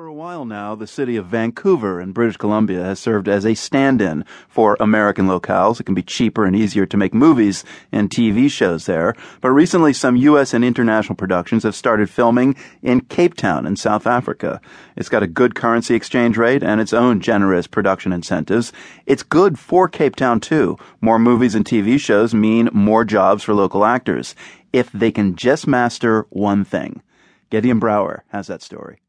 For a while now, the city of Vancouver in British Columbia has served as a stand in for American locales. It can be cheaper and easier to make movies and TV shows there. But recently, some U.S. and international productions have started filming in Cape Town in South Africa. It's got a good currency exchange rate and its own generous production incentives. It's good for Cape Town, too. More movies and TV shows mean more jobs for local actors if they can just master one thing. Gideon Brower has that story.